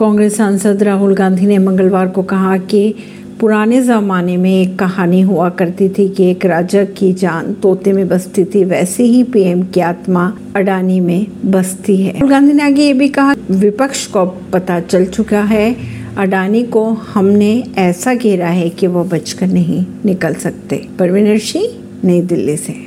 कांग्रेस सांसद राहुल गांधी ने मंगलवार को कहा कि पुराने जमाने में एक कहानी हुआ करती थी कि एक राजा की जान तोते में बसती थी, वैसे ही पीएम की आत्मा अडानी में बसती है। राहुल गांधी ने आगे ये भी कहा, विपक्ष को पता चल चुका है, अडानी को हमने ऐसा घेरा है कि वो बचकर नहीं निकल सकते। परवीन सिंह नई दिल्ली से।